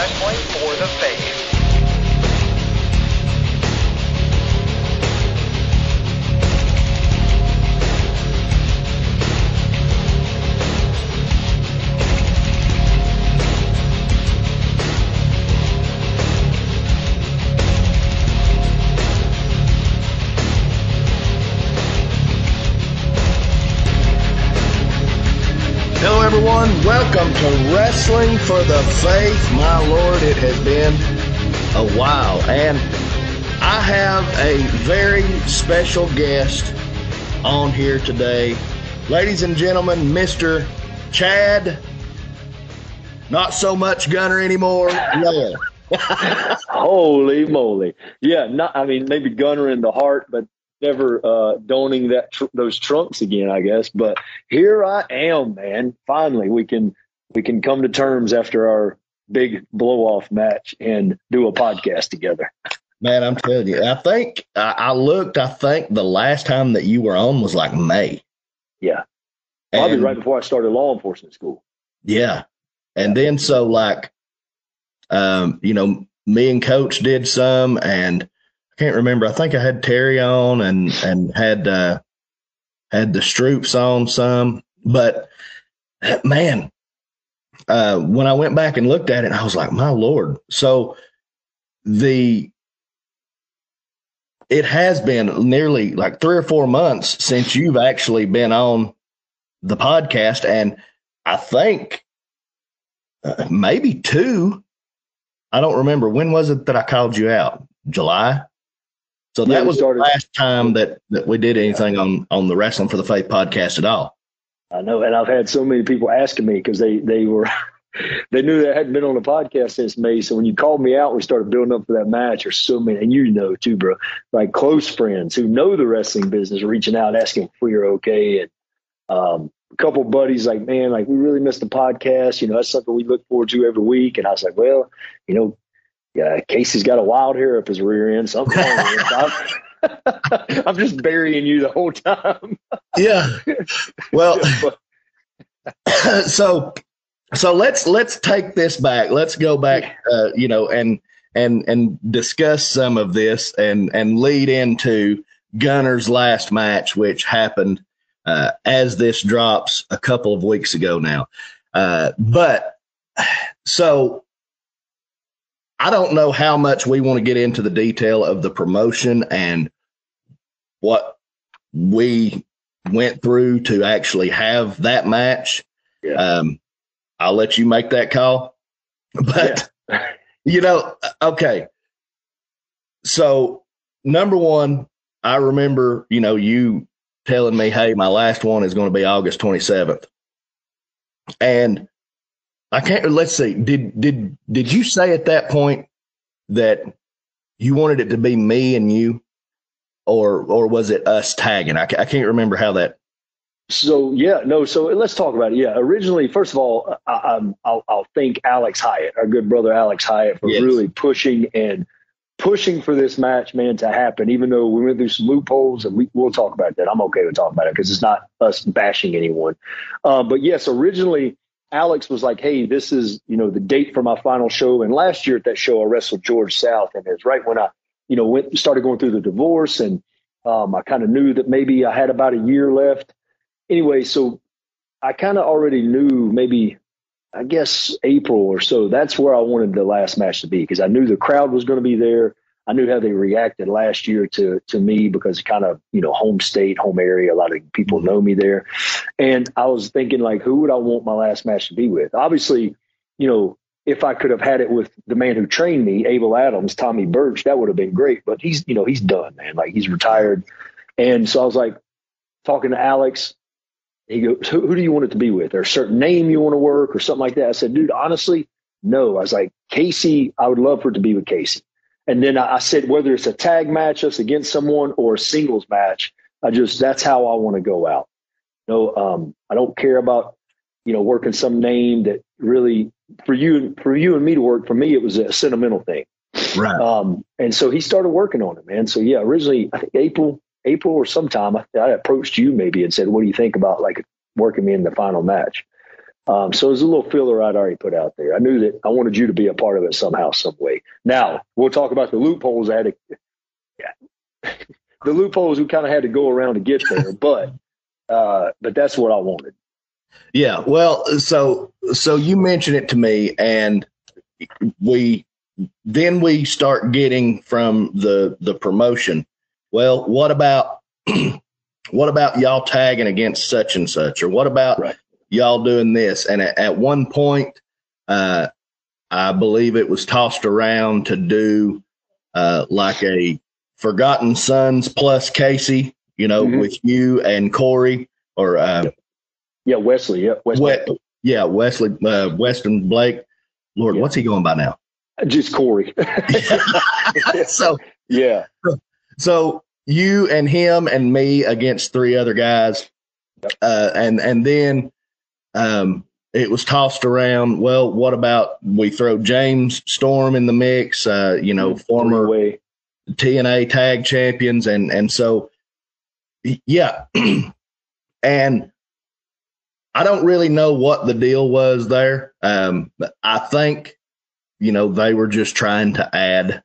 Wrestling for the Faith. Wrestling for the Faith. My Lord, it has been a while. And I have a very special guest on here today. Ladies and gentlemen, Mr. Chad, not so much Gunner anymore. Lail. Holy moly! Yeah, not. I mean, maybe Gunner in the heart, but never uh, donning that tr- those trunks again. I guess. But here I am, man. Finally, we can we can come to terms after our big blow off match and do a podcast together. Man, I'm telling you, I think I, I looked, I think the last time that you were on was like May. Yeah, probably And- right before I started law enforcement school. Yeah. And then so like um, you know, me and coach did some and I can't remember. I think I had Terry on and and had uh had the Stroops on some, but man, uh when I went back and looked at it, I was like, my lord. So the it has been nearly like three or four months since you've actually been on the podcast and I think uh, maybe two. I don't remember when was it that I called you out? July. So Yeah, that was started- the last time that that we did anything on on the Wrestling for the Faith podcast at all. I know, and I've had so many people asking me because they they were they knew that I hadn't been on the podcast since May. So when you called me out, we started building up for that match. There's so many, and you know too, bro. Like close friends who know the wrestling business reaching out asking if we are okay, and um, a couple buddies like, man, like we really missed the podcast. You know, that's something we look forward to every week. And I was like, well, you know, yeah, Casey's got a wild hair up his rear end, so I'm calling you. I'm, I'm just burying you the whole time. Yeah. Well, so so let's let's take this back. Let's go back, uh, you know, and and and discuss some of this and and lead into Gunner's last match, which happened uh, as this drops a couple of weeks ago now. Uh, but so I don't know how much we want to get into the detail of the promotion and what we went through to actually have that match. Yeah. Um, I'll let you make that call. But you know, okay. So number one, I remember, you know, you telling me, hey, my last one is going to be August 27th. And I can't let's see, did did did you say at that point that you wanted it to be me and you? Or or was it us tagging? I, I can't remember how that So yeah, no. So let's talk about it. Yeah, originally, first of all, I, I'm- I'll, I'll thank Alex Hyatt, our good brother Alex Hyatt, for Yes. really pushing and pushing for this match, man, to happen. Even though we went through some loopholes, and we, we'll talk about that. I'm okay with talking about it because it's not us bashing anyone. Uh, but yes, originally Alex was like, "Hey, this is you know the date for my final show." And last year at that show, I wrestled George South, and it's right when I you know went started going through the divorce, and um, I kind of knew that maybe I had about a year left anyway, so I kind of already knew maybe, I guess April or so. That's where I wanted the last match to be because I knew the crowd was going to be there. I knew how they reacted last year to to me because kind of you know home state, home area. A lot of people mm-hmm. know me there, and I was thinking like, who would I want my last match to be with? Obviously, you know. If I could have had it with the man who trained me, Abel Adams, Tommy Birch, that would have been great. But he's, you know, he's done, man. Like he's retired. And so I was like talking to Alex, he goes, who, who do you want it to be with? Or a certain name you want to work or something like that? I said, dude, honestly, no. I was like, Casey, I would love for it to be with Casey. And then I, I said, whether it's a tag match us against someone or a singles match, I just, that's how I want to go out. No, um, I don't care about, you know, working some name that really for you, for you and me to work. For me, it was a sentimental thing. right. Um, and so he started working on it, man. So yeah, originally I think April, April or sometime I, I approached you maybe and said, "What do you think about like working me in the final match?" Um, so it was a little filler I'd already put out there. I knew that I wanted you to be a part of it somehow, some way. Now we'll talk about the loopholes. I had to, yeah, the loopholes we kind of had to go around to get there, but uh, but that's what I wanted. Yeah. Well, so so you mentioned it to me, and we then we start getting from the the promotion. Well, what about what about y'all tagging against such and such, or what about Right. Y'all doing this? And at, at one point, uh, I believe it was tossed around to do uh, like a Forgotten Sons plus Casey, you know, Mhm. with you and Corey, or uh, Yeah, Wesley. Yeah, Wesley. we- yeah, Wesley uh, Weston Blake. Lord, Yeah. what's he going by now? Just Corey. so yeah. so you and him and me against three other guys Yep. uh, and and then um, it was tossed around. Well what about we throw james storm in the mix uh, you know former way. tna tag champions and and so yeah. And i don't really know what the deal was there. Um, but i think you know they were just trying to add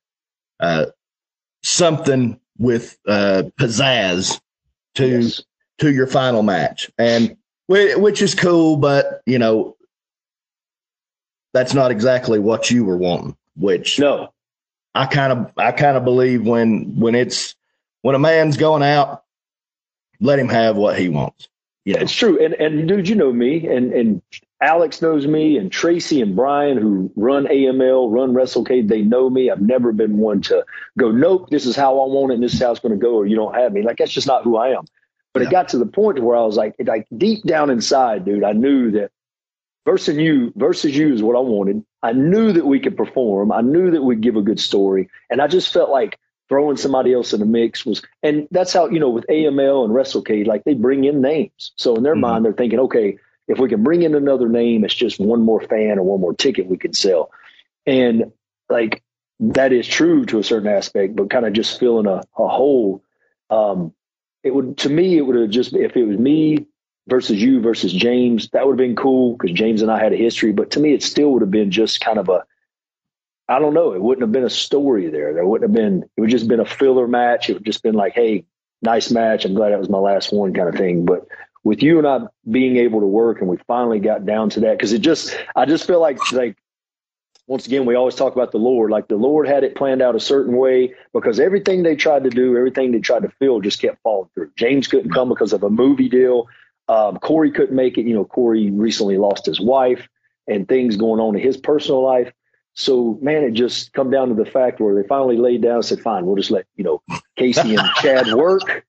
uh, something with uh, pizzazz to Yes. to your final match, and which is cool, but you know that's not exactly what you were wanting. Which No. I kind of I kind of believe when when it's when a man's going out, let him have what he wants. Yeah, It's true. And and dude, you know me, and and Alex knows me, and Tracy and Brian who run AML, run WrestleCade, they know me. I've never been one to go, nope, this is how I want it, and this is how it's going to go, or you don't have me. Like that's just not who I am. But Yeah. it got to the point where I was like, like deep down inside, dude, I knew that versus you, versus you is what I wanted. I knew that we could perform. I knew that we'd give a good story, and I just felt like throwing somebody else in the mix was, and that's how you know with AML and WrestleCade, like they bring in names. So in their Mhm. mind, they're thinking, okay, if we can bring in another name, it's just one more fan or one more ticket we can sell, and like that is true to a certain aspect, but kind of just filling a, a hole. Um, it would to me, it would have just if it was me versus you versus James, that would have been cool because James and I had a history. But to me, it still would have been just kind of a I don't know. It wouldn't have been a story there. There wouldn't have been. It would just been a filler match. It would just been like, hey, nice match. I'm glad that was my last one, kind of thing. But with you and I being able to work, and we finally got down to that because it just, I just feel like like once again, we always talk about the Lord. Like the Lord had it planned out a certain way because everything they tried to do, everything they tried to fill, just kept falling through. James couldn't come because of a movie deal. Um, Corey couldn't make it. You know, Corey recently lost his wife and things going on in his personal life. So, man, it just come down to the fact where they finally laid down and said, "Fine, we'll just let you know Casey and Chad work."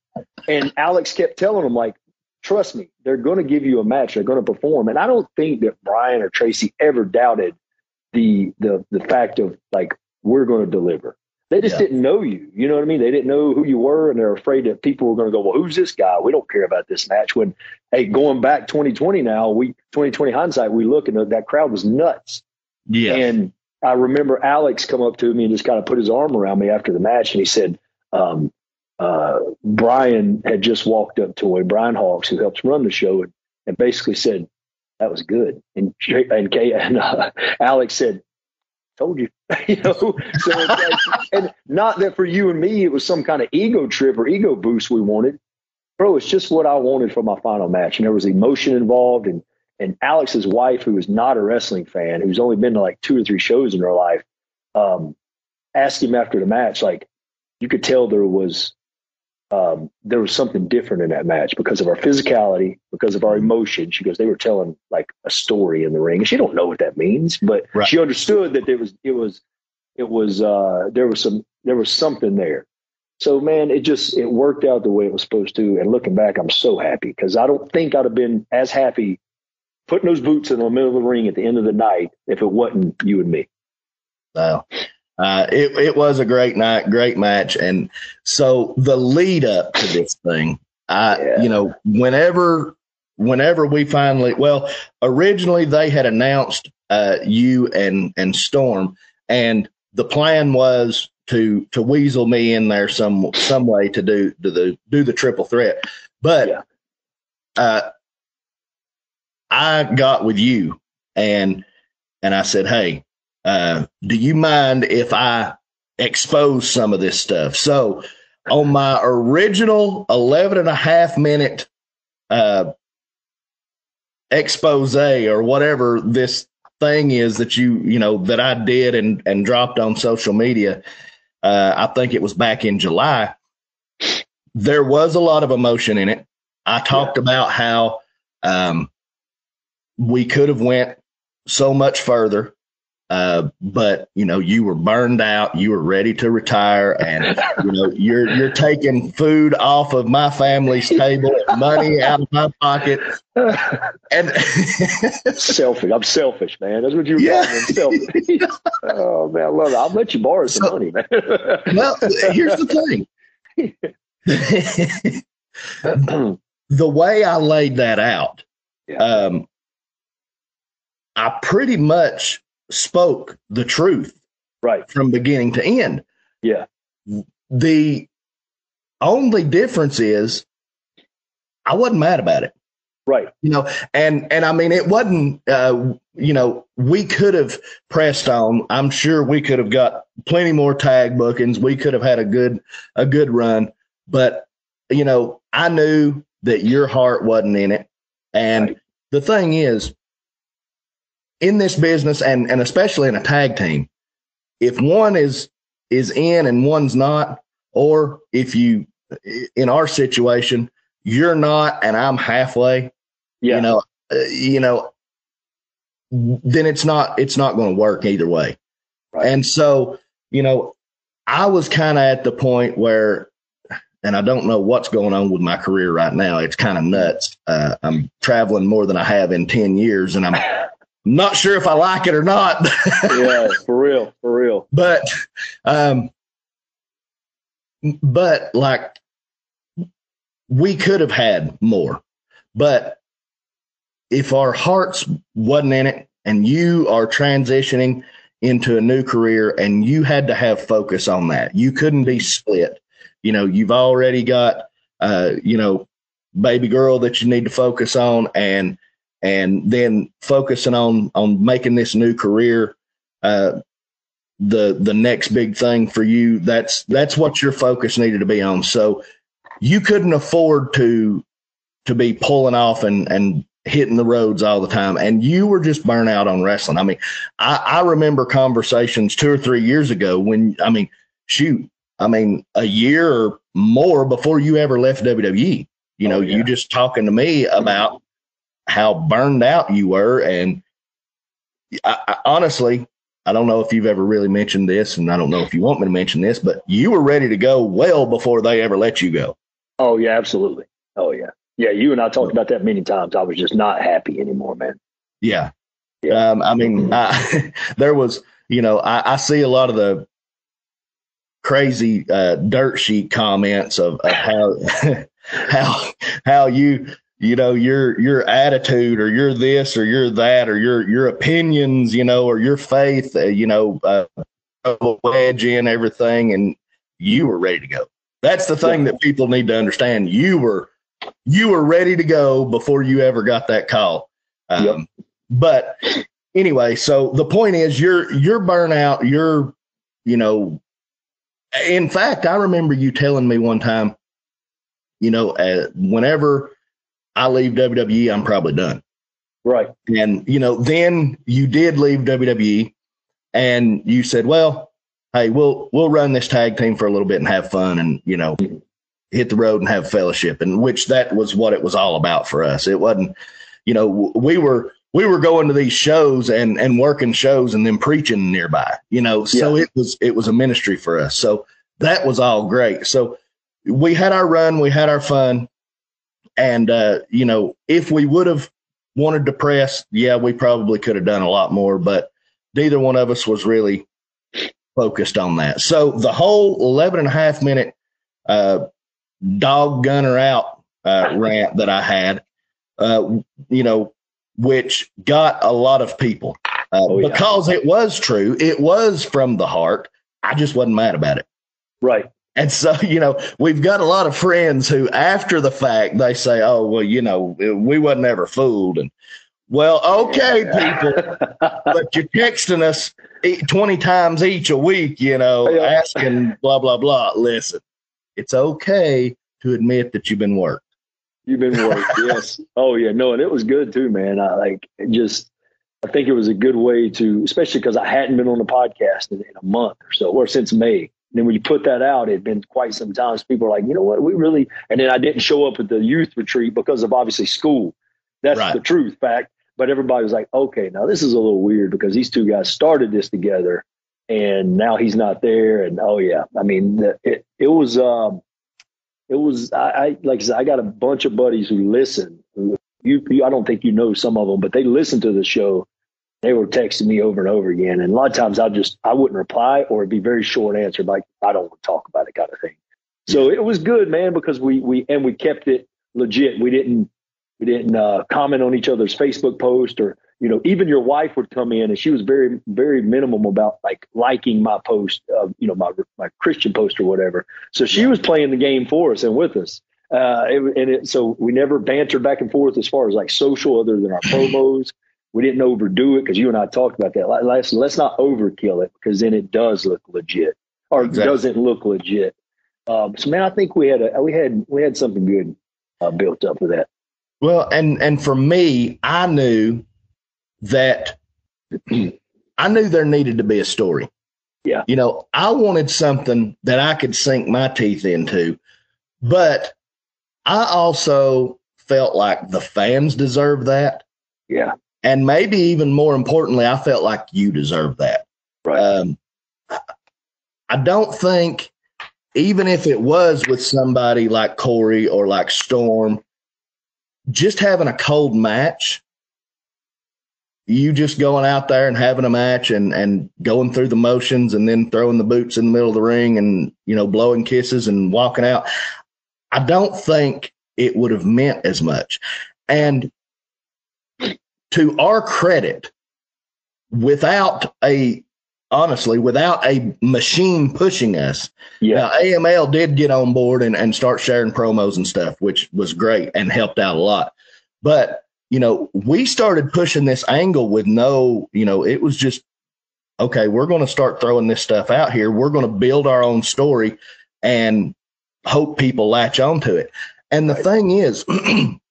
And Alex kept telling them, like, "Trust me, they're going to give you a match. They're going to perform." And I don't think that Brian or Tracy ever doubted the the the fact of like we're going to deliver. They just Yeah. didn't know you. You know what I mean? They didn't know who you were, and they're afraid that people were going to go, "Well, who's this guy? We don't care about this match." When, hey, going back 2020 now, we 2020 hindsight, we look and that crowd was nuts. yeah, And I remember Alex come up to me and just kind of put his arm around me after the match, and he said, um, uh, "Brian had just walked up to him, Brian Hawks, who helps run the show, and, and basically said that was good." And and, Kay, and uh, Alex said, "Told you," you know. So like, and not that for you and me, it was some kind of ego trip or ego boost we wanted, bro. It's just what I wanted for my final match, and there was emotion involved, and and Alex's wife, who was not a wrestling fan, who's only been to like two or three shows in her life, um, asked him after the match, like you could tell there was um, there was something different in that match because of our physicality, because of our emotion. She goes, they were telling like a story in the ring, and she don't know what that means, but Right. she understood that there was it was it was uh, there was some there was something there. So man, it just it worked out the way it was supposed to. And looking back, I'm so happy because I don't think I'd have been as happy putting those boots in the middle of the ring at the end of the night if it wasn't you and me. So uh, it it was a great night, great match, and so the lead up to this thing, I Yeah. you know whenever whenever we finally well originally they had announced uh, you and and Storm, and the plan was to to weasel me in there some some way to do to the, do the triple threat, but Yeah. uh, I got with you and and I said, Hey, uh, do you mind if I expose some of this stuff? So on my original 11 and a half minute uh, expose or whatever this thing is that you you know that I did and and dropped on social media. Uh, I think it was back in July. There was a lot of emotion in it. I talked yeah. about how um, we could have went so much further. Uh, but you know, you were burned out, you were ready to retire, and you know, you're you're taking food off of my family's table, money out of my pocket, and selfish. I'm selfish, man. That's what you're yeah. selfish. oh man, I love it. I'll let you borrow some so, money, man. well, here's the thing. the way I laid that out, yeah. um, I pretty much spoke the truth right from beginning to end. Yeah. The only difference is I wasn't mad about it. Right. You know, and and I mean it wasn't uh you know, we could have pressed on. I'm sure we could have got plenty more tag bookings. We could have had a good a good run, but you know, I knew that your heart wasn't in it. And right. the thing is, in this business and and especially in a tag team, if one is is in and one's not, or if you in our situation you're not and I'm halfway, yeah. you know, uh, you know, then it's not it's not going to work either way. Right. And so, you know, I was kind of at the point where and I don't know what's going on with my career right now. It's kind of nuts. Uh, I'm traveling more than I have in 10 years and I'm not sure if I like it or not. yeah, for real, for real. But, um, but like we could have had more, but if our hearts wasn't in it and you are transitioning into a new career and you had to have focus on that, you couldn't be split. You know, you've already got, uh, you know, baby girl that you need to focus on and and then focusing on on making this new career uh, the the next big thing for you. That's that's what your focus needed to be on. So you couldn't afford to to be pulling off and and hitting the roads all the time and you were just burnt out on wrestling i mean I, I remember conversations two or three years ago when i mean shoot i mean a year or more before you ever left wwe you know oh, yeah. you just talking to me about how burned out you were. And I, I, honestly, I don't know if you've ever really mentioned this, and I don't know if you want me to mention this, but you were ready to go well before they ever let you go. Oh yeah, absolutely. Oh yeah, yeah. You and I talked about that many times. I was just not happy anymore, man. Yeah. Yeah. Um, I mean, I, there was, you know, I, I, see a lot of the crazy uh, dirt sheet comments of, of how how how you you know your your attitude or your this or your that or your your opinions you know or your faith uh, you know uh, wedge in everything and you were ready to go. That's the thing that people need to understand. You were you were ready to go before you ever got that call. Um, yep. but anyway so the point is you're you're burnout you're you know in fact i remember you telling me one time you know uh, whenever I leave WWE, I'm probably done. Right. And, you know, then you did leave WWE and you said, well, hey, we'll, we'll run this tag team for a little bit and have fun and, you know, hit the road and have fellowship. And which that was what it was all about for us. It wasn't, you know, we were, we were going to these shows and, and working shows and then preaching nearby, you know, so yeah. it was, it was a ministry for us. So that was all great. So we had our run, we had our fun and, uh, you know, if we would have wanted to press, yeah, we probably could have done a lot more, but neither one of us was really focused on that. So the whole 11 and a half minute uh, dog gunner out uh, rant that I had, uh, you know, which got a lot of people uh, oh, yeah. because it was true. It was from the heart. I just wasn't mad about it. Right. And so, you know, we've got a lot of friends who, after the fact, they say, "Oh, well, you know, we wasn't ever fooled," and Well, okay, people, but you're texting us 20 times each a week, you know, Yeah. asking blah, blah, blah. Listen, it's okay to admit that you've been worked. You've been worked, yes. Oh yeah, no, and it was good too, man. I like just. I think it was a good way to, especially because I hadn't been on the podcast in, in a month or so, or since May. And then when you put that out, it'd been quite some time. So people are like, you know what, we really. And then I didn't show up at the youth retreat because of obviously school. That's Right. the truth, fact. But everybody was like, okay, now this is a little weird because these two guys started this together, and now he's not there. And oh yeah, I mean, the, it it was. um it was I, I like I said, I got a bunch of buddies who listen. Who, you, you, I don't think you know some of them, but they listen to the show. They were texting me over and over again, and a lot of times I just I wouldn't reply or it'd be very short answer, like I don't want to talk about it, kind of thing. So it was good, man, because we we and we kept it legit. We didn't we didn't uh, comment on each other's Facebook post or you know even your wife would come in and she was very very minimum about like liking my post, uh, you know my my Christian post or whatever. So she was playing the game for us and with us. Uh, it, and it, so we never bantered back and forth as far as like social, other than our promos. We didn't overdo it because you and I talked about that. Let's let's not overkill it because then it does look legit or Exactly. doesn't look legit. Um, so man, I think we had a we had we had something good uh, built up for that. Well, and and for me, I knew that I knew there needed to be a story. Yeah. You know, I wanted something that I could sink my teeth into, but I also felt like the fans deserve that. Yeah, And maybe even more importantly, I felt like you deserved that. right. Um, I don't think, even if it was with somebody like Corey or like Storm, just having a cold match, you just going out there and having a match and, and going through the motions and then throwing the boots in the middle of the ring and, you know, blowing kisses and walking out. I don't think it would have meant as much. And to our credit, without a honestly, without a machine pushing us, yeah, now, AML did get on board and, and start sharing promos and stuff, which was great and helped out a lot. But, you know, we started pushing this angle with no, you know, it was just, okay, we're going to start throwing this stuff out here. We're going to build our own story and hope people latch onto it. And the thing is,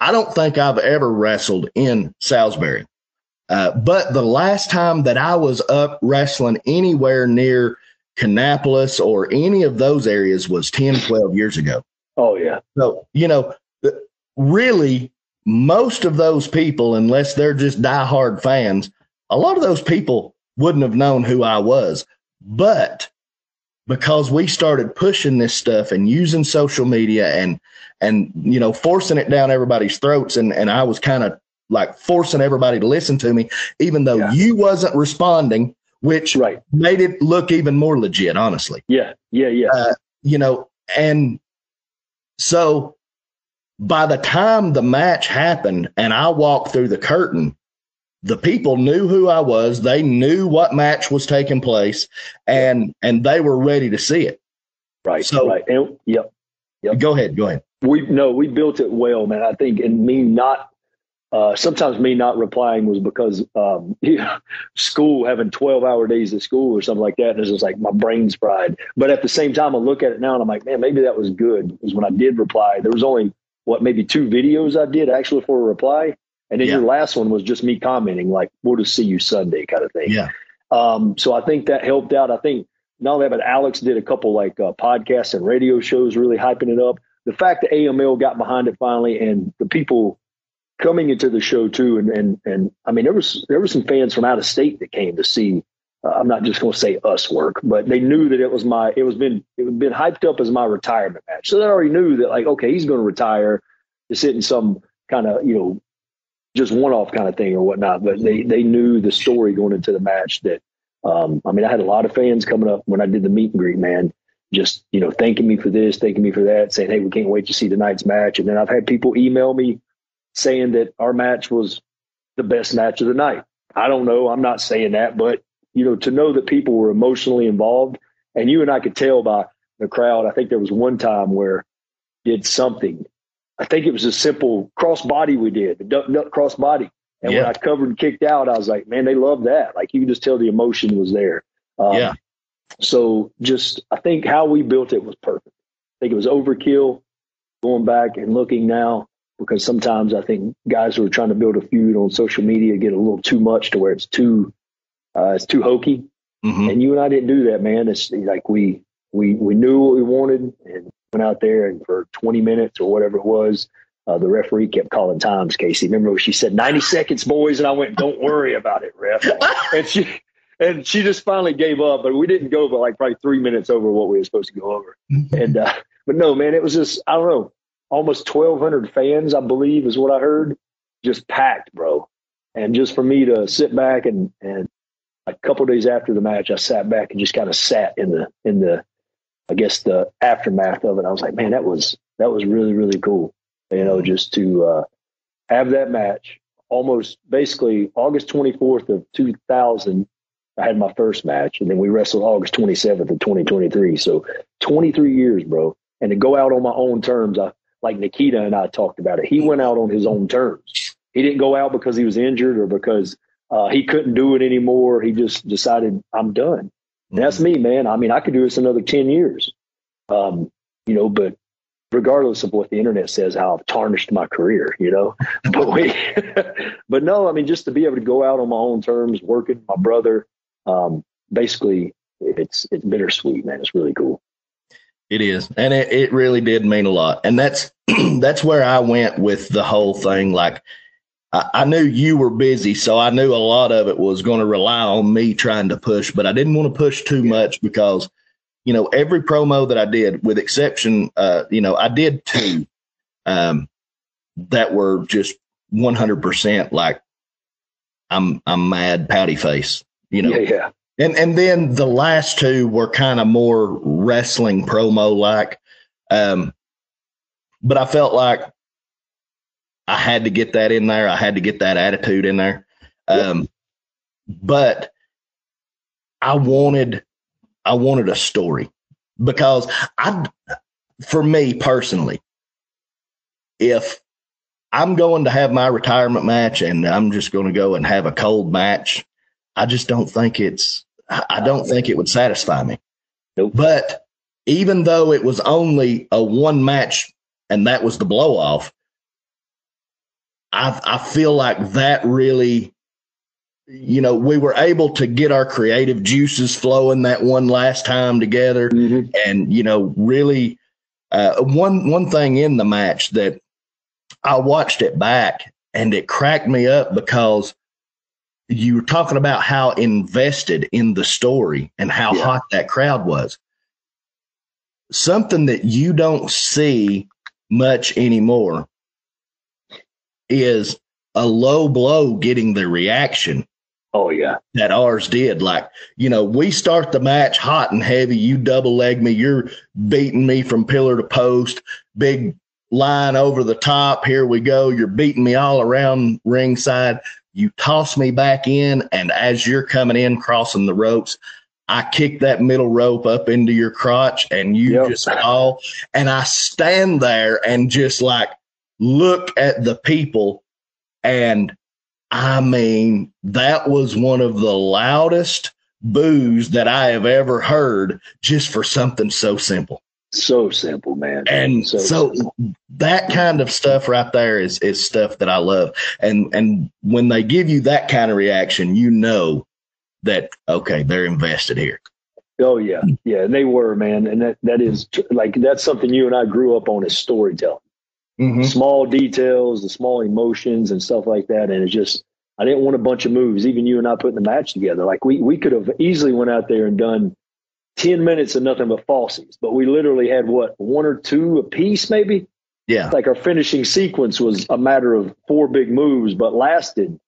I don't think I've ever wrestled in Salisbury. Uh, but the last time that I was up wrestling anywhere near Kannapolis or any of those areas was 10, 12 years ago. oh yeah, So, you know, really, most of those people, unless they're just diehard fans, a lot of those people wouldn't have known who I was. But because we started pushing this stuff and using social media and and you know forcing it down everybody's throats and and I was kind of like forcing everybody to listen to me even though Yeah. you wasn't responding which right. made it look even more legit honestly Yeah, yeah, yeah. Uh, you know, and so by the time the match happened and I walked through the curtain, the people knew who I was. They knew what match was taking place and and they were ready to see it. right, so- right. And, yep. Yep. Go ahead, go ahead. We no, we built it well, man. I think, and me not. Uh, sometimes me not replying was because um, yeah, school having twelve hour days at school or something like that. And it's just like my brain's fried. But at the same time, I look at it now and I'm like, man, maybe that was good. Because when I did reply, there was only what maybe two videos I did actually for a reply, and then Yeah. your last one was just me commenting like, "We'll just see you Sunday" kind of thing. Yeah. Um, so I think that helped out. I think not only that, but Alex did a couple like uh, podcasts and radio shows, really hyping it up. The fact that AML got behind it finally, and the people coming into the show too, and and and I mean, there was there were some fans from out of state that came to see. Uh, I'm not just going to say us work, but they knew that it was my. It was been it had been hyped up as my retirement match, so they already knew that like, okay, he's going to retire to sit in some kind of you know just one off kind of thing or whatnot. But they they knew the story going into the match that um, I mean, I had a lot of fans coming up when I did the meet and greet, man, just, you know, thanking me for this, thanking me for that, saying, hey, we can't wait to see tonight's match. And then I've had people email me saying that our match was the best match of the night. I don't know. I'm not saying that, but, you know, to know that people were emotionally involved and you and I could tell by the crowd, I think there was one time where did something. I think it was a simple cross body we did, the duck, duck cross body And Yeah. when I covered and kicked out, I was like, man, they love that. Like you could just tell the emotion was there. Um, Yeah. So just, I think how we built it was perfect. I think it was overkill going back and looking now because sometimes I think guys who are trying to build a feud on social media get a little too much to where it's too, uh, it's too hokey. Mhm. And you and I didn't do that, man. It's like we we we knew what we wanted and went out there and for 20 minutes or whatever it was, uh, the referee kept calling times. Casey, remember when she said 90 seconds, boys, and I went, "Don't worry about it, ref." and she and she just finally gave up. But we didn't go, but like probably three minutes over what we were supposed to go over. And uh, but no, man, it was just I don't know, almost 1,200 fans, I believe, is what I heard, just packed, bro. And just for me to sit back and and a couple days after the match, I sat back and just kind of sat in the in the, I guess the aftermath of it. I was like, man, that was that was really really cool. You know, just to uh, have that match. Almost basically August 24th of 2000, I had my first match, and then we wrestled August 27th of 2023. So 23 years, bro. And to go out on my own terms, I like Nikita and I talked about it. He went out on his own terms. He didn't go out because he was injured or because uh, he couldn't do it anymore. He just decided, I'm done. And that's me, man. I mean, I could do this another 10 years. Um, you know, but regardless of what the internet says, how I've tarnished my career, you know, but we, but no, I mean, just to be able to go out on my own terms, working my brother, um, basically it's, it's bittersweet, man. It's really cool. It is, and it, it really did mean a lot, and that's that's where I went with the whole thing. Like, I, I knew you were busy, so I knew a lot of it was going to rely on me trying to push, but I didn't want to push too much because, you know, every promo that I did, with exception, uh, you know, I did two, um, that were just one hundred percent like, I'm I'm mad, pouty face, you know, Yeah. Yeah. and and then the last two were kind of more wrestling promo like. Um, but I felt like I had to get that in there. I had to get that attitude in there. Um, but I wanted I wanted a story because I for me personally, if I'm going to have my retirement match and I'm just going to go and have a cold match, I just don't think it's I don't think it would satisfy me. Nope. But even though it was only a one match and that was the blow off, I I feel like that really you know, we were able to get our creative juices flowing that one last time together Mhm. and you know really uh, one one thing in the match that I watched it back and it cracked me up because you were talking about how invested in the story and how Yeah. hot that crowd was. Something that you don't see much anymore is a low blow getting the reaction Oh yeah. that ours did. Like, you know, we start the match hot and heavy. You double leg me. You're beating me from pillar to post. Big line over the top. Here we go. You're beating me all around ringside. You toss me back in. And as you're coming in, crossing the ropes, I kick that middle rope up into your crotch and you Yep. just fall. And I stand there and just like look at the people and I mean, that was one of the loudest boos that I have ever heard just for something so simple. So simple, man. And so, simple. that kind of stuff right there is is stuff that I love. And and when they give you that kind of reaction, you know that okay, they're invested here. Oh yeah, yeah, and they were man, and that that is like that's something you and I grew up on is storytelling. Mm-hmm. Small details, the small emotions and stuff like that, and it's just I didn't want a bunch of moves. Even you and I putting the match together, like we we could have easily went out there and done ten minutes of nothing but falsies, but we literally had what one or two a piece, maybe. Yeah. Like our finishing sequence was a matter of four big moves, but lasted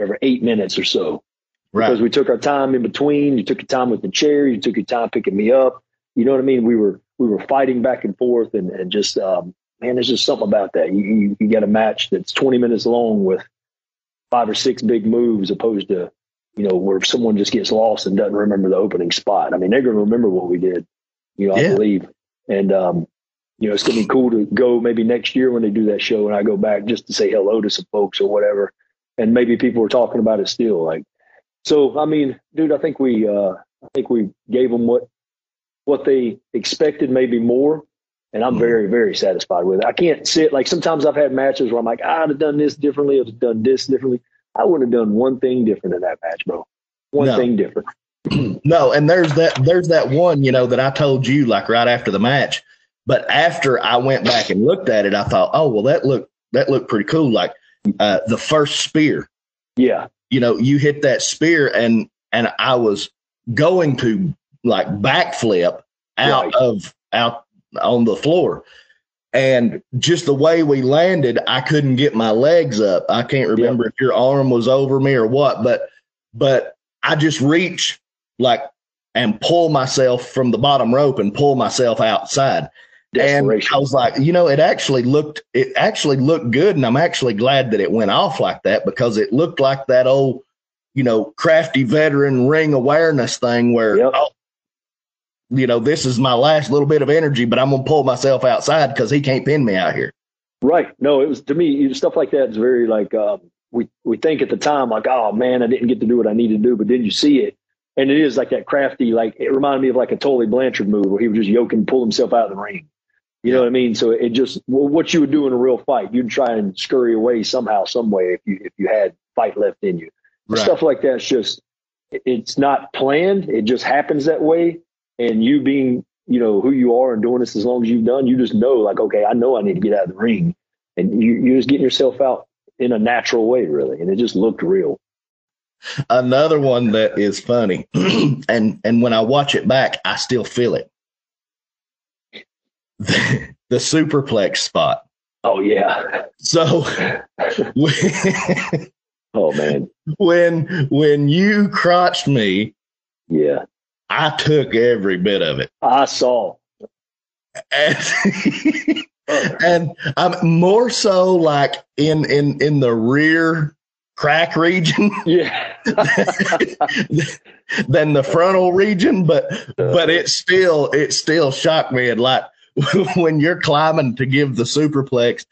over eight minutes or so Right. because we took our time in between. You took your time with the chair. You took your time picking me up. You know what I mean? We were we were fighting back and forth, and and just um, man, there's just something about that. You, you you get a match that's 20 minutes long with five or six big moves, opposed to you know where someone just gets lost and doesn't remember the opening spot. I mean, they're going to remember what we did. You know, I Yeah. believe, and um, you know, it's going to be cool to go maybe next year when they do that show, and I go back just to say hello to some folks or whatever. and maybe people were talking about it still. Like, so I mean, dude, I think we uh, I think we gave them what what they expected, maybe more. And I'm very, very satisfied with it. I can't sit like sometimes I've had matches where I'm like, I'd have done this differently, I'd have done this differently. I wouldn't have done one thing different in that match, bro. One No. thing different. No, and there's that there's that one, you know, that I told you like right after the match. But after I went back and looked at it, I thought, oh well, that looked that looked pretty cool. Like uh, the first spear, Yeah. you know, you hit that spear, and and I was going to like backflip out Right. of out on the floor. And just the way we landed, I couldn't get my legs up. I can't remember if your arm was over me or what, but but I just reach like and pull myself from the bottom rope and pull myself outside. And I was like, you know, it actually looked it actually looked good, and I'm actually glad that it went off like that because it looked like that old, you know, crafty veteran ring awareness thing where, Yep. oh, you know, this is my last little bit of energy, but I'm gonna pull myself outside because he can't pin me out here. Right. No, it was to me stuff like that is very like um, we we think at the time like oh man I didn't get to do what I needed to do, but then you see it and it is like that crafty like it reminded me of like a Tully Blanchard move where he would just yoke and pull himself out of the ring. You know what I mean? So it just well, what you would do in a real fight, you'd try and scurry away somehow, some way if you if you had fight left in you. Stuff like that's just it's not planned. It just happens that way. And you being you know who you are and doing this as long as you've done, you just know like okay, I know I need to get out of the ring, and you you're just getting yourself out in a natural way, really, and it just looked real. Another one that is funny, and and when I watch it back, I still feel it. The, the superplex spot. Oh yeah. So Oh man. when when you crotched me, Yeah. I took every bit of it. I saw. And, and I'm more so like in in in the rear crack region Yeah. than the frontal region, but uh. but it still it still shocked me. And like when you're climbing to give the superplex,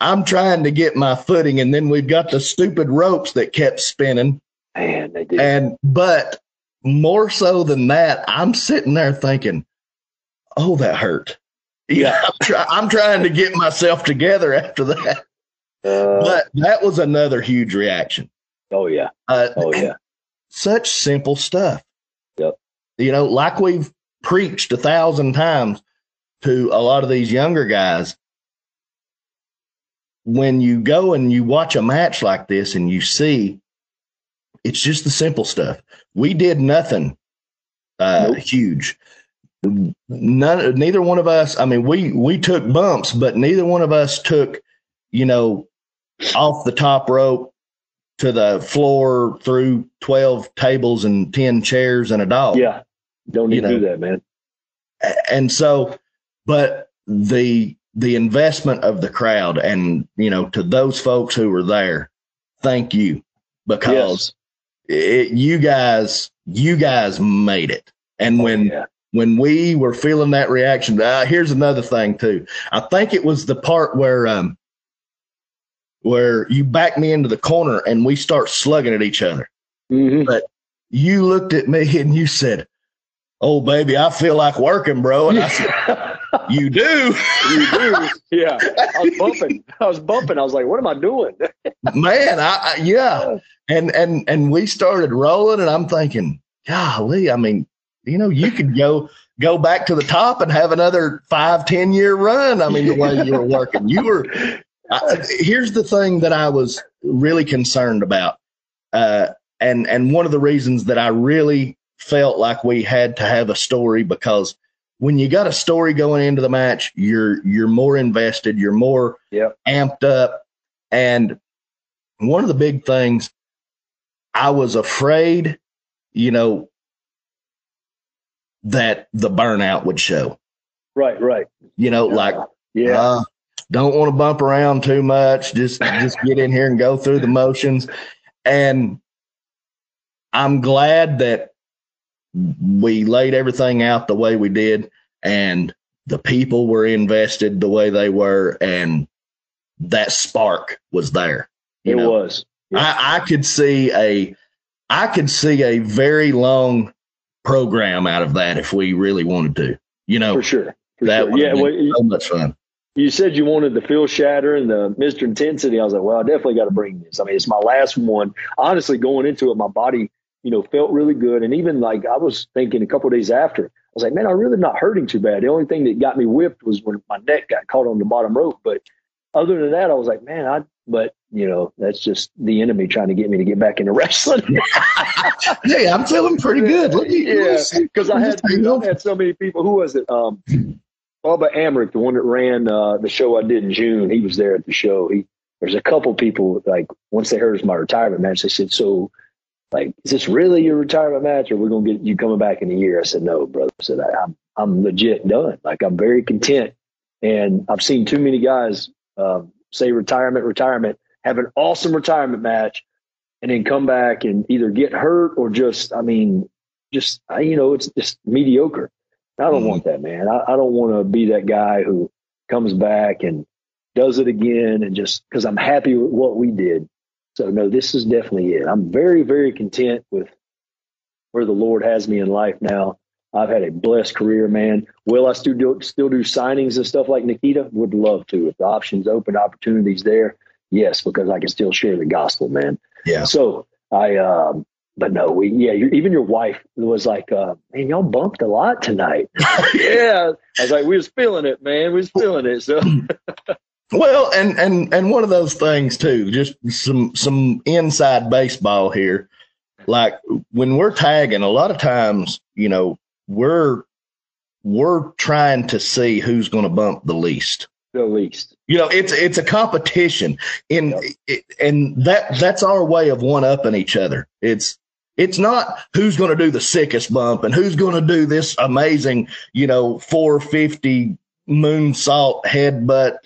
I'm trying to get my footing, and then we've got the stupid ropes that kept spinning. man, they did. And but more so than that, I'm sitting there thinking, "Oh, that hurt." Yeah, I'm, try- I'm trying to get myself together after that. Uh, But that was another huge reaction. oh yeah. Uh, Oh yeah. such simple stuff. Yep. You know, like we've preached a thousand times to a lot of these younger guys. When you go and you watch a match like this and you see it's just the simple stuff. We did nothing uh, Nope. huge. None, neither one of us. I mean, we we took bumps, but neither one of us took, you know, off the top rope to the floor through 12 tables and 10 chairs and a dog. Yeah. Don't need You to know. do that, man. And so, but the, the investment of the crowd and, you know, to those folks who were there, thank you because it, you guys, you guys made it. And when, yeah. when we were feeling that reaction, uh, here's another thing too. I think it was the part where, um, where you back me into the corner and we start slugging at each other. Mhm. You looked at me and you said, "Oh, baby, I feel like working, bro." And I said, "You do, you do. Yeah. I was bumping. I was bumping. I was like, what am I doing? man." I, I yeah, and and and we started rolling, and I'm thinking, golly, I mean, you know, you could go go back to the top and have another five, ten year run. I mean, the way you were working, you were. I, here's the thing that I was really concerned about, uh, and and one of the reasons that I really felt like we had to have a story because when you got a story going into the match, you're you're more invested, you're more Yep. amped up, and one of the big things I was afraid, you know, that the burnout would show. Right, right. You know, like yeah. uh, don't want to bump around too much. Just just get in here and go through the motions. And I'm glad that we laid everything out the way we did, and the people were invested the way they were, and that spark was there. It know? was. I, I could see a, I could see a very long program out of that if we really wanted to. You know, for sure. For that sure. Yeah. Well, so much fun. you said you wanted the Phil Shatter and the Mr. Intensity. I was like, well, I definitely got to bring this. I mean, it's my last one. Honestly, going into it, my body, you know, felt really good. And even like I was thinking a couple of days after, I was like, man, I'm really not hurting too bad. The only thing that got me whipped was when my neck got caught on the bottom rope. But other than that, I was like, man, I, but you know, that's just the enemy trying to get me to get back into wrestling. Hey, I'm feeling pretty good. Look at yeah, because I had I had so many people. Who was it? Um, Bubba Amrick, the one that ran uh, the show I did in June. He was there at the show. He there's a couple people like once they heard it was my retirement match, they said, "So, like, is this really your retirement match, or we're gonna get you coming back in a year?" I said, "No, brother." I said, I, "I'm I'm legit done. Like, I'm very content." And I've seen too many guys um, say retirement, retirement, have an awesome retirement match, and then come back and either get hurt or just, I mean, just you know, it's just mediocre. I don't Mhm. want that, man. I, I don't want to be that guy who comes back and does it again and just because I'm happy with what we did. So no, this is definitely it. I'm very, very content with where the Lord has me in life now. I've had a blessed career, man. Will I still do still do signings and stuff like Nikita? Would love to. If the options open, opportunities there, yes, because I can still share the gospel, man. Yeah. So I, um, but no, we, yeah, you, even your wife was like, uh, man, y'all bumped a lot tonight. yeah. I was like, we was feeling it, man. We was feeling it. So Well, and and and one of those things too, just some some inside baseball here. Like when we're tagging, a lot of times, you know, we're we're trying to see who's going to bump the least. the least. You know, it's it's a competition, in and that that's our way of one upping each other. It's it's not who's going to do the sickest bump and who's going to do this amazing, you know, 450 moonsault headbutt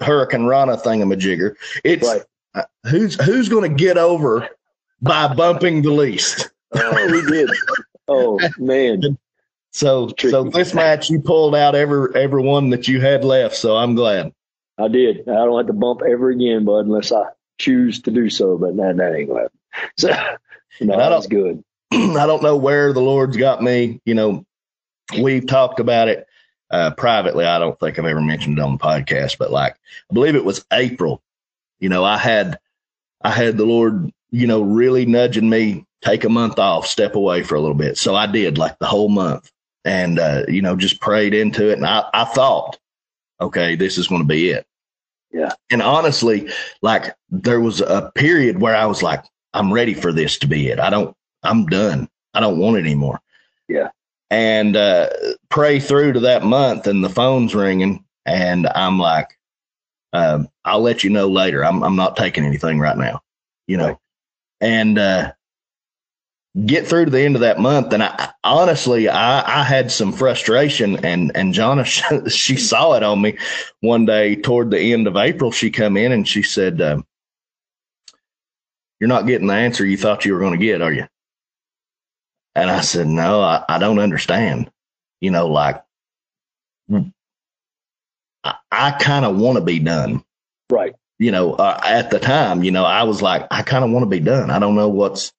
hurricanrana thingamajigger. It's Right. uh, who's who's going to get over by bumping the least. Oh, we did. Oh man. So so this match you pulled out every every one that you had left. So I'm glad. I did. I don't have to bump ever again, bud, unless I choose to do so. But that, that ain't happen. So, no, was good. I don't know where the Lord's got me. You know, we've talked about it uh, privately. I don't think I've ever mentioned it on the podcast, but like I believe it was April. You know, I had I had the Lord, you know, really nudging me take a month off, step away for a little bit. So I did like the whole month, and uh, you know, just prayed into it. And I I thought, okay, this is going to be it. Yeah. And honestly, like there was a period where I was like, I'm ready for this to be it. I don't. I'm done. I don't want it anymore. Yeah. And uh, pray through to that month, and the phone's ringing, and I'm like, um, I'll let you know later. I'm I'm not taking anything right now, you know. Right. And uh, get through to the end of that month, and I honestly, I I had some frustration, and and Jonna she saw it on me one day toward the end of April. She come in and she said. Um, you're not getting the answer you thought you were going to get, are you? And I said, no, I, I don't understand. You know, like I, I kind of want to be done. Right. You know, uh, at the time, you know, I was like, I kind of want to be done. I don't know what's,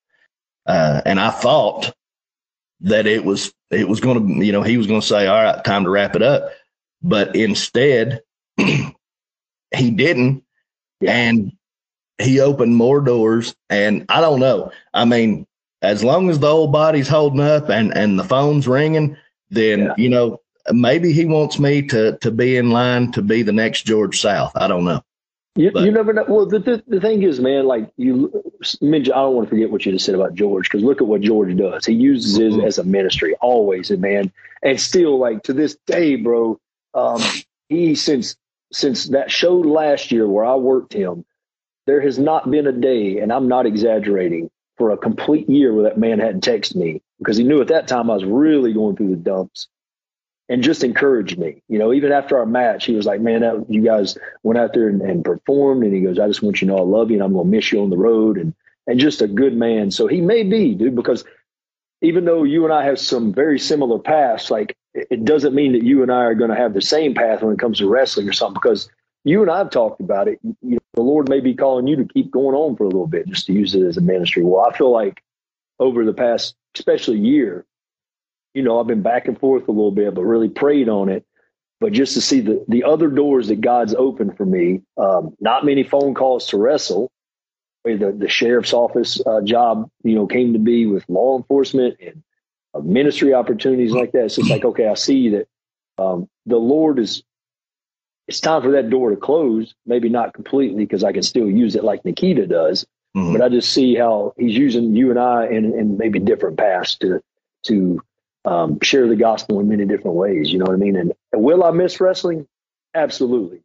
uh, and I thought that it was, it was going to, you know, he was going to say, all right, time to wrap it up. But instead, he didn't. Yeah. And he opened more doors. And I don't know. I mean, as long as the old body's holding up and, and the phone's ringing, then, Yeah. you know, maybe he wants me to, to be in line to be the next George South. I don't know. You, But- you never know. Well, the, the the thing is, man, like you mentioned, I don't want to forget what you just said about George because look at what George does. He uses it Mhm. as a ministry always, and man, and still, like to this day, bro. Um, he since since that show last year where I worked him, there has not been a day, and I'm not exaggerating, for a complete year where that man hadn't texted me because he knew at that time I was really going through the dumps. And just encouraged me, you know. Even after our match, he was like, "Man, that, you guys went out there and, and performed." And he goes, "I just want you to know I love you, and I'm going to miss you on the road." And and just a good man. So he may be, dude, because even though you and I have some very similar paths, like it doesn't mean that you and I are going to have the same path when it comes to wrestling or something. Because you and I've talked about it. You know, the Lord may be calling you to keep going on for a little bit, just to use it as a ministry. Well, I feel like over the past, especially year, you know, I've been back and forth a little bit, but really prayed on it. But just to see the the other doors that God's opened for me, um, not many phone calls to wrestle. The, the sheriff's office uh, job, you know, came to be with law enforcement and uh, ministry opportunities like that. So it's like, okay, I see that um, the Lord is. It's time for that door to close. Maybe not completely because I can still use it like Nikita does, mm-hmm. but I just see how He's using you and I in, in maybe different paths to to um, share the gospel in many different ways. You know what I mean? And, and will I miss wrestling? Absolutely.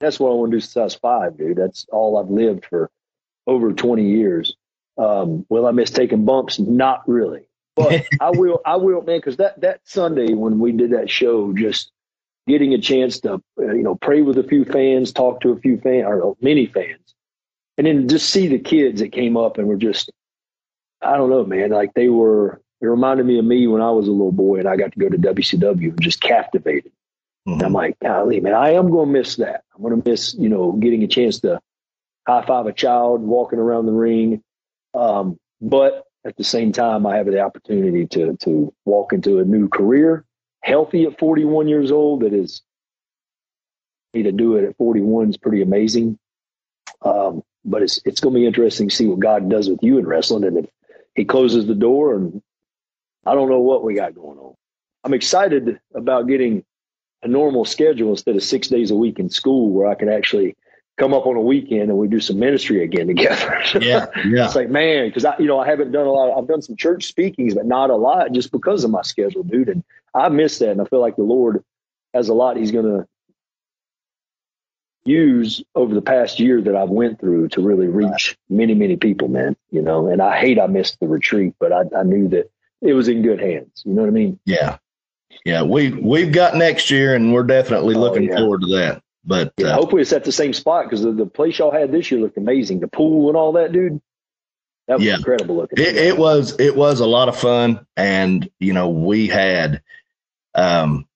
That's what I want to do since five, dude. That's all I've lived for over 20 years. Um, will I miss taking bumps? Not really. But I will, I will, man, because that, that Sunday when we did that show, just getting a chance to, uh, you know, pray with a few fans, talk to a few fans, or many fans, and then just see the kids that came up and were just, I don't know, man, like they were, it reminded me of me when I was a little boy and I got to go to WCW and just captivated. Mm-hmm. I'm like, golly, man, I am going to miss that. I'm going to miss, you know, getting a chance to high five a child walking around the ring. Um, but at the same time, I have the opportunity to to walk into a new career, healthy at 41 years old. That is, me to do it at 41 is pretty amazing. Um, but it's it's going to be interesting to see what God does with you in wrestling, and if He closes the door and I don't know what we got going on. I'm excited about getting a normal schedule instead of six days a week in school where I can actually come up on a weekend and we do some ministry again together. Yeah. Yeah. it's like, man, cause I, you know, I haven't done a lot. Of, I've done some church speakings, but not a lot just because of my schedule, dude. And I miss that. And I feel like the Lord has a lot he's going to use over the past year that I've went through to really reach many, many people, man, you know, and I hate I missed the retreat, but I, I knew that it was in good hands. You know what I mean? Yeah. Yeah. We, we've got next year and we're definitely oh, looking oh, yeah. forward to that. But yeah, uh, hopefully it's at the same spot because the, the place y'all had this year looked amazing. The pool and all that, dude. That was yeah, incredible looking. It, it, was it was a lot of fun, and you know we had, um,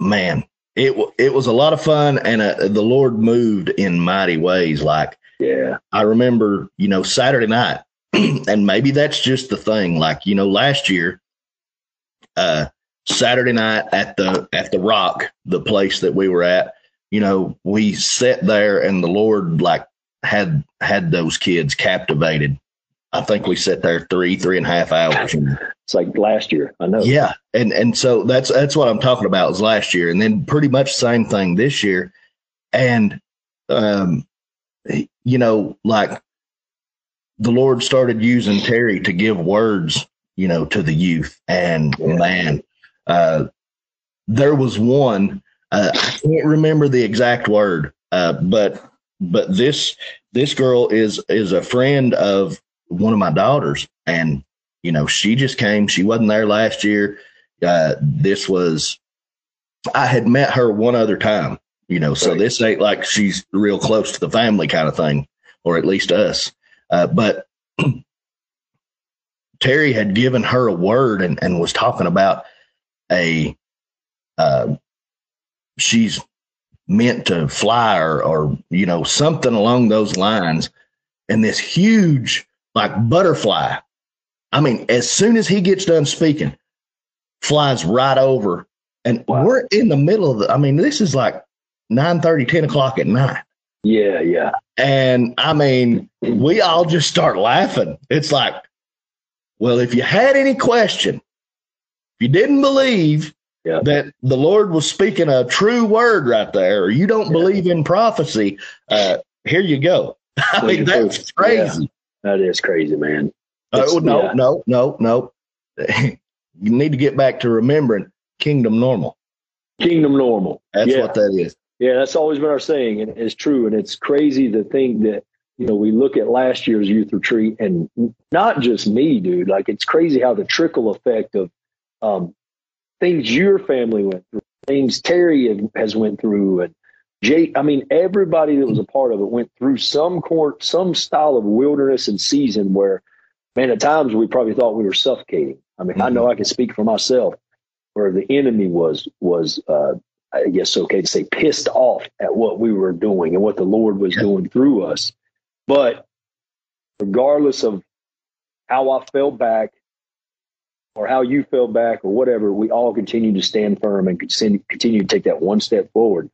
man, it it was a lot of fun, and uh, the Lord moved in mighty ways. Like, yeah, I remember, you know, Saturday night, and maybe that's just the thing. Like, you know, last year, uh, Saturday night at the at the Rock, the place that we were at, you know, we sat there and the Lord like had had those kids captivated. I think we sat there three, three and a half hours. It's like last year. I know. Yeah. And and so that's that's what I'm talking about was last year. And then pretty much same thing this year. And um you know, like the Lord started using Terry to give words, you know, to the youth. And man, uh, there was one, uh, I can't remember the exact word, uh, but but this this girl is is a friend of one of my daughters, and you know she just came. She wasn't there last year. Uh, this was I had met her one other time, you know, so right. this ain't like she's real close to the family kind of thing, or at least us. Uh, but Terry had given her a word and, and was talking about a, uh, she's meant to fly or, or, you know, something along those lines. And this huge, like butterfly, I mean, as soon as he gets done speaking, flies right over. And wow. we're in the middle of the, I mean, this is like 9 30, 10 o'clock at night. Yeah, yeah. And I mean, we all just start laughing. It's like, well, if you had any question, if you didn't believe yeah. that the Lord was speaking a true word right there, or you don't yeah. believe in prophecy, uh, here you go. I mean, that's crazy. Yeah. That is crazy, man. Uh, no, no, no, no. you need to get back to remembering kingdom normal. Kingdom normal. That's what that is. Yeah, that's always been our saying, and it's true. And it's crazy to think that you know we look at last year's youth retreat, and not just me, dude. Like it's crazy how the trickle effect of um, things your family went through, things Terry has went through, and Jake. I mean, everybody that was a part of it went through some court, some style of wilderness and season where, man, at times we probably thought we were suffocating. I mean, mm-hmm. I know I can speak for myself, where the enemy was was uh, I guess okay to say pissed off at what we were doing and what the Lord was yeah. doing through us. But regardless of how I fell back or how you fell back or whatever, we all continue to stand firm and continue to take that one step forward.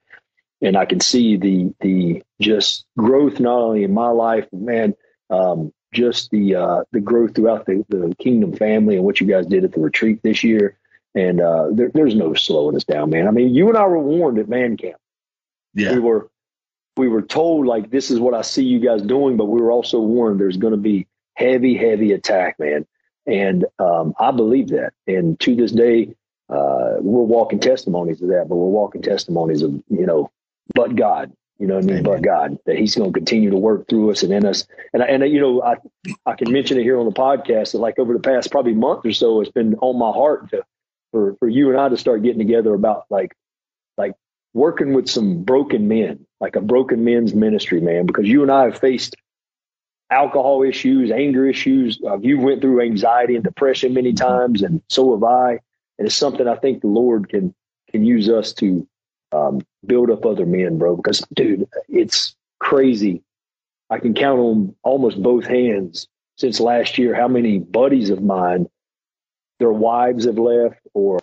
And I can see the the just growth not only in my life, man, um, just the uh, the growth throughout the, the kingdom family and what you guys did at the retreat this year. And uh, there, there's no slowing us down, man. I mean, you and I were warned at man camp. Yeah. We were we were told like this is what I see you guys doing, but we were also warned there's going to be heavy, heavy attack, man. And um, I believe that. And to this day, uh, we're walking testimonies of that, but we're walking testimonies of you know, but God, you know what I mean? Amen. But God, that He's going to continue to work through us and in us. And and you know, I I can mention it here on the podcast that like over the past probably month or so, it's been on my heart to for for you and I to start getting together about like like working with some broken men, like a broken men's ministry, man, because you and I have faced alcohol issues, anger issues. Uh, you went through anxiety and depression many times, and so have I. And it's something I think the Lord can can use us to um, build up other men, bro. Because, dude, it's crazy. I can count on almost both hands since last year how many buddies of mine their wives have left or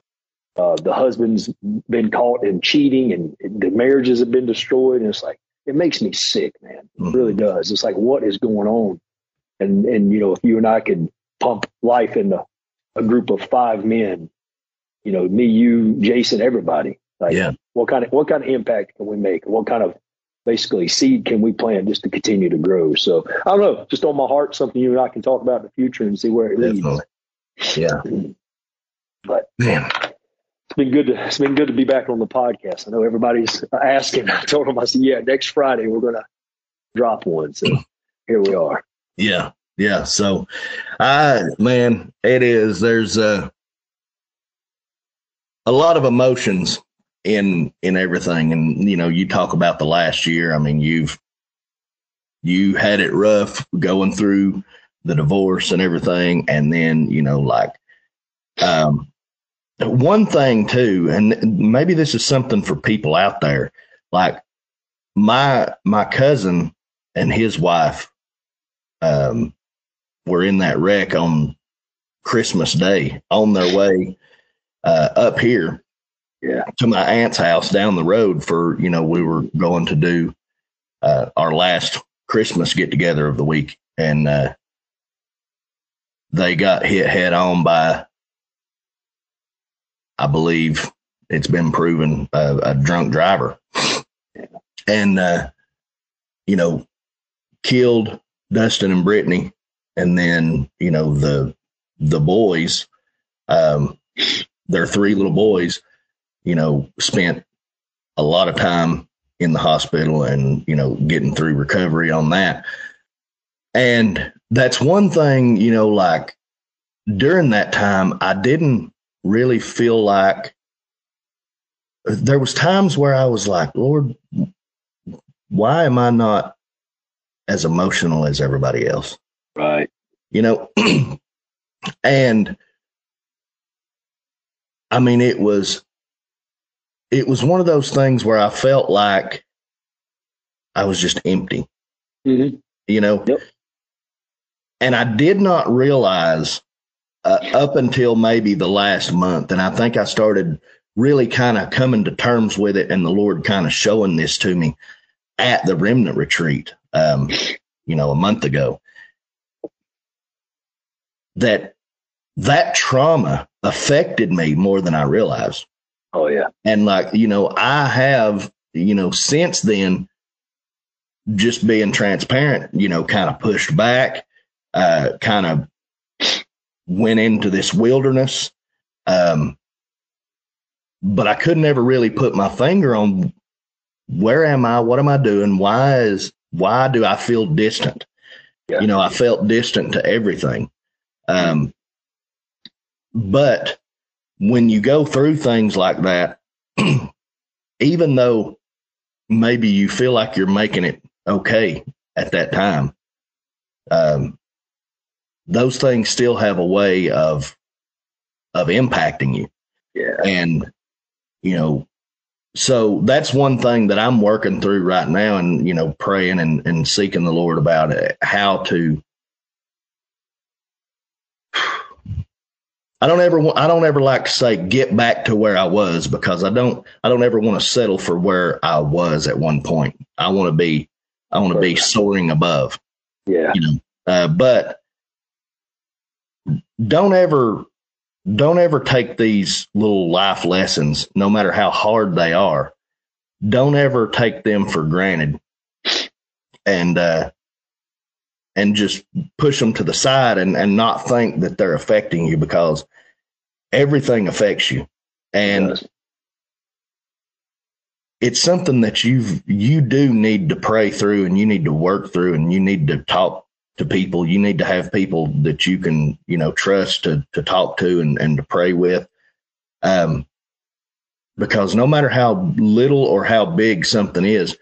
uh, the husband's been caught in cheating and the marriages have been destroyed. And it's like, it makes me sick, man. It mm-hmm. really does. It's like, what is going on? And, and, you know, if you and I could pump life into a group of five men, you know, me, you, Jason, everybody, like, yeah. what kind of, what kind of impact can we make? What kind of basically seed can we plant just to continue to grow? So I don't know, just on my heart, something you and I can talk about in the future and see where it Definitely. leads. Yeah. But man, it's been good to it's been good to be back on the podcast. I know everybody's asking. I told them I said, yeah, next Friday we're gonna drop one. So here we are. Yeah, yeah. So, I man, it is. There's a a lot of emotions in in everything, and you know, you talk about the last year. I mean, you've you had it rough going through the divorce and everything, and then you know, like um one thing too, and maybe this is something for people out there, like my my cousin and his wife um, were in that wreck on Christmas Day on their way uh, up here yeah. to my aunt's house down the road for, you know, we were going to do uh, our last Christmas get together of the week. And uh, they got hit head on by I believe it's been proven a, drunk driver, and uh, you know, killed Dustin and Brittany, and then you know the the boys, um, their three little boys, you know, spent a lot of time in the hospital and you know getting through recovery on that. And that's one thing you know like during that time i didn't really feel like there was times where I was like, Lord, why am I not as emotional as everybody else? Right. You know, and I mean, it was, it was one of those things where I felt like I was just empty, mm-hmm. you know, yep. And I did not realize uh, up until maybe the last month. And I think I started really kind of coming to terms with it and the Lord kind of showing this to me at the remnant retreat, um, you know, a month ago. That that trauma affected me more than I realized. Oh yeah. And like, you know, I have, you know, since then just being transparent, you know, kind of pushed back, uh, kind of went into this wilderness. Um, but I could never really put my finger on where am I? What am I doing? Why is why do I feel distant? Yeah. You know, I felt distant to everything. Um, but when you go through things like that, even though maybe you feel like you're making it okay at that time, um, those things still have a way of of impacting you. Yeah. And you know, so that's one thing that I'm working through right now and, you know, praying and, and seeking the Lord about it, how to, I don't ever want, I don't ever like to say get back to where I was because I don't, I don't ever want to settle for where I was at one point. I want to be, I want to be soaring above. Yeah. You know, uh, but don't ever don't ever take these little life lessons, no matter how hard they are, don't ever take them for granted and uh, and just push them to the side and, and not think that they're affecting you because everything affects you. And Yes. it's something that you've you do need to pray through and you need to work through and you need to talk to people. You need to have people that you can you know trust to to talk to and, and to pray with. Um because no matter how little or how big something is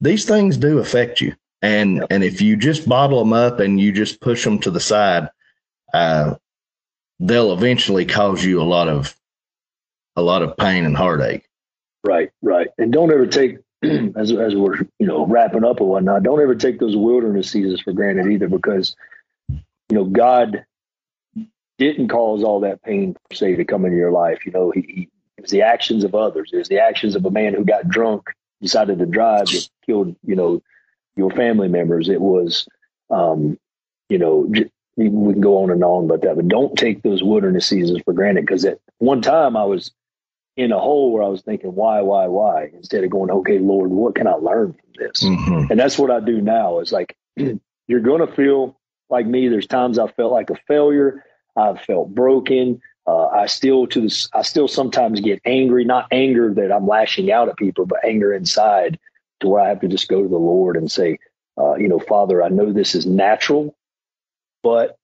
these things do affect you. And and if you just bottle them up and you just push them to the side uh they'll eventually cause you a lot of a lot of pain and heartache. Right, right. And don't ever take as as we're you know wrapping up and whatnot. Don't ever take those wilderness seasons for granted either, because you know God didn't cause all that pain per se to come into your life. You know, he, he it was the actions of others. It was the actions of a man who got drunk, decided to drive, that killed you know your family members. It was, um, you know, j- we can go on and on about that, but don't take those wilderness seasons for granted because at one time I was in a hole where I was thinking, why, why, why? Instead of going, okay, Lord, what can I learn from this? Mhm. And that's what I do now. It's like you're going to feel like me. There's times I felt like a failure. I've felt broken. Uh, I still to this. I still sometimes get angry. Not anger that I'm lashing out at people, but anger inside to where I have to just go to the Lord and say, uh, you know, Father, I know this is natural, but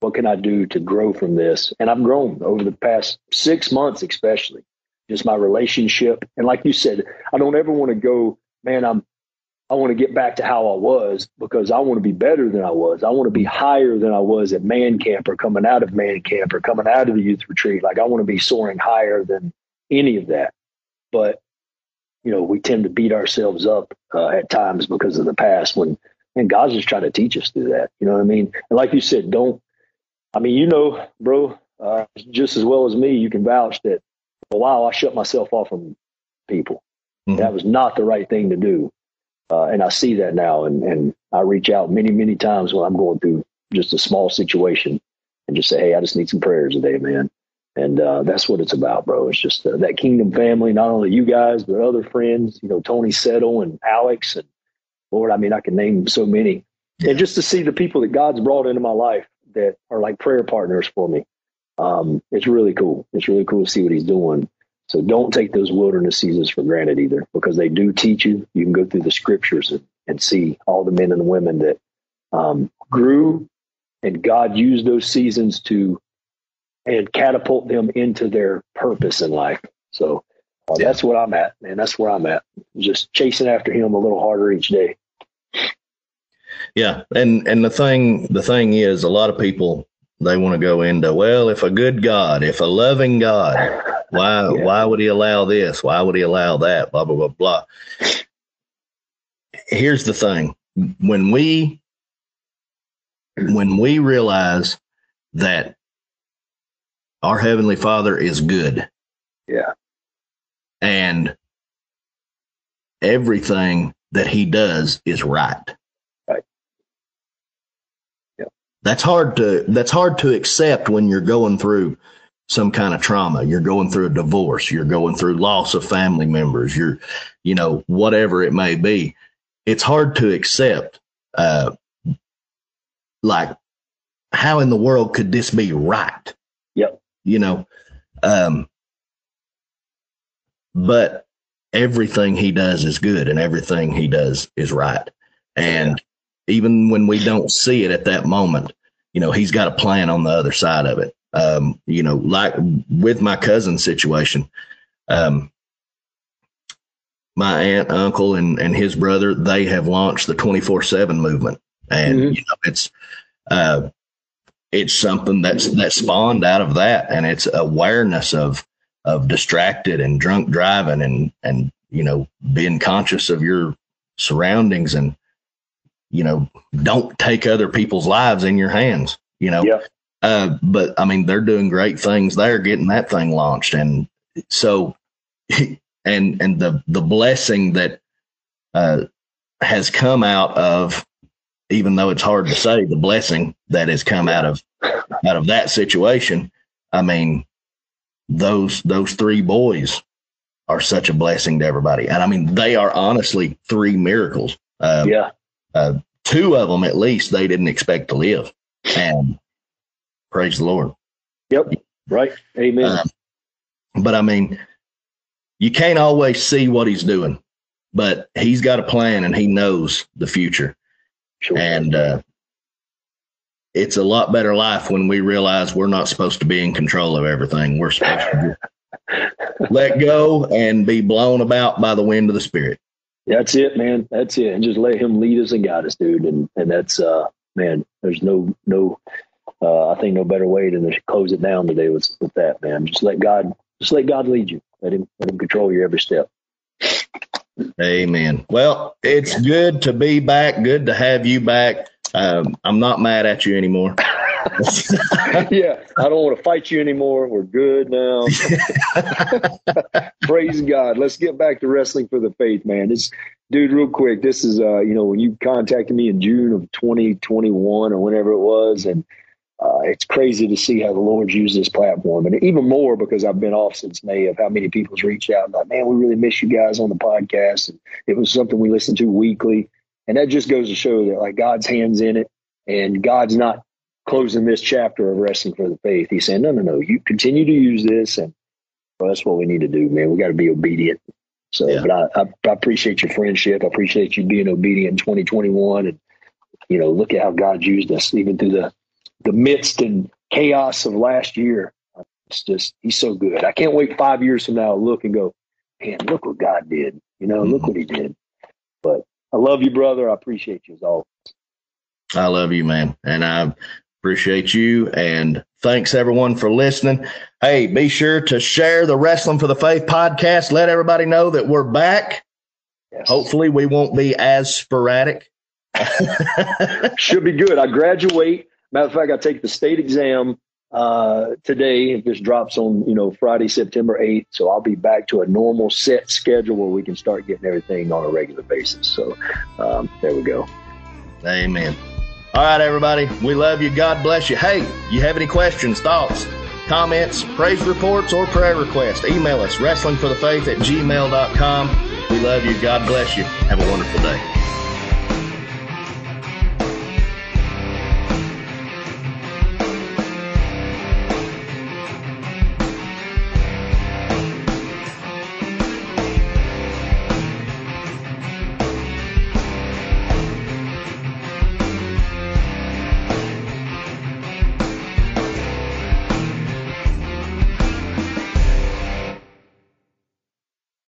what can I do to grow from this? And I've grown over the past six months, especially just my relationship. And like you said, I don't ever want to go, man, I'm, I want to get back to how I was because I want to be better than I was. I want to be higher than I was at man camp or coming out of man camp or coming out of the youth retreat. Like I want to be soaring higher than any of that. But, you know, we tend to beat ourselves up uh, at times because of the past when, and God's just trying to teach us through that. You know what I mean? And like you said, don't, I mean, you know, bro, uh, just as well as me, you can vouch that a while I shut myself off from people. Mhm. That was not the right thing to do. Uh, and I see that now. And, and I reach out many, many times when I'm going through just a small situation and just say, Hey, I just need some prayers today, man. And uh, that's what it's about, bro. It's just uh, that kingdom family, not only you guys, but other friends, you know, Tony Settle and Alex and Lord, I mean, I can name so many. Yeah. And just to see the people that God's brought into my life that are like prayer partners for me. Um, it's really cool. It's really cool to see what he's doing. So don't take those wilderness seasons for granted either, because they do teach you. You can go through the scriptures and, and see all the men and women that um, grew, and God used those seasons to and catapult them into their purpose in life. So uh, Yeah. that's what I'm at, man. That's where I'm at. Just chasing after Him a little harder each day. Yeah, and and the thing the thing is, a lot of people they want to go into well, if a good God, if a loving God, why Yeah. why would He allow this? Why would He allow that? Blah blah blah blah. Here's the thing: when we when we realize that our heavenly Father is good, Yeah, and everything that He does is right. Right. Yep. That's hard to that's hard to accept when you're going through some kind of trauma. You're going through a divorce. You're going through loss of family members. You're, you know, whatever it may be. It's hard to accept. Uh, like, how in the world could this be right? Yep. You know, um, but everything he does is good and everything he does is right. And even when we don't see it at that moment, you know, he's got a plan on the other side of it. Um, you know, like with my cousin situation, um, my aunt, uncle, and, and his brother, they have launched the 24 seven movement. And, Mhm. you know, it's, uh, it's something that's, that spawned out of that. And it's awareness of, of distracted and drunk driving and and you know being conscious of your surroundings and you know don't take other people's lives in your hands you know? Yeah. uh, but i mean they're doing great things. They're getting that thing launched. And so and and the the blessing that uh has come out of even though it's hard to say the blessing that has come out of out of that situation i mean those those three boys are such a blessing to everybody. And i mean they are honestly three miracles. Uh, Yeah. Uh, two of them at least they didn't expect to live and praise the lord Yep. Right. Amen. Uh, but i mean you can't always see what he's doing but he's got a plan and he knows the future sure. and uh, it's a lot better life when we realize we're not supposed to be in control of everything we're supposed to let go and be blown about by the wind of the spirit That's it, man. That's it. And just let him lead us and guide us, dude. And and that's uh man, there's no no uh I think no better way than to close it down today with with that, man. Just let God just let God lead you. Let him let him control your every step. Amen. Well, it's good to be back. Good to have you back. Um, I'm not mad at you anymore. yeah, I don't want to fight you anymore. We're good now. Praise God. Let's get back to wrestling for the faith, man. This dude, real quick. This is uh, you know, when you contacted me in June of 2021 or whenever it was, and uh, it's crazy to see how the Lord's used this platform, and even more because I've been off since May of how many people's reached out and like, man, we really miss you guys on the podcast, and it was something we listened to weekly, and that just goes to show that like God's hands in it, and God's not closing this chapter of wrestling for the faith. He's saying, no, no, no, you continue to use this, and well, that's what we need to do, man. We got to be obedient. So, Yeah. but I, I, I appreciate your friendship. I appreciate you being obedient in 2021, and you know, look at how God's used us even through the the midst and chaos of last year. It's just He's so good. I can't wait five years from now to look and go, man, look what God did. You know, look Mhm. what He did. But I love you, brother. I appreciate you as always. I love you, man. And I appreciate you. And thanks everyone for listening. Hey, be sure to share the Wrestling for the Faith podcast. Let everybody know that we're back. Yes. Hopefully, we won't be as sporadic. Should be good. I graduate. Matter of fact, I take the state exam uh, today. If this drops on, you know, Friday, September 8th. So I'll be back to a normal set schedule where we can start getting everything on a regular basis. So um, there we go. Amen. All right, everybody. We love you. God bless you. Hey, you have any questions, thoughts, comments, praise reports, or prayer requests? Email us wrestlingforthefaith at gmail.com. We love you. God bless you. Have a wonderful day.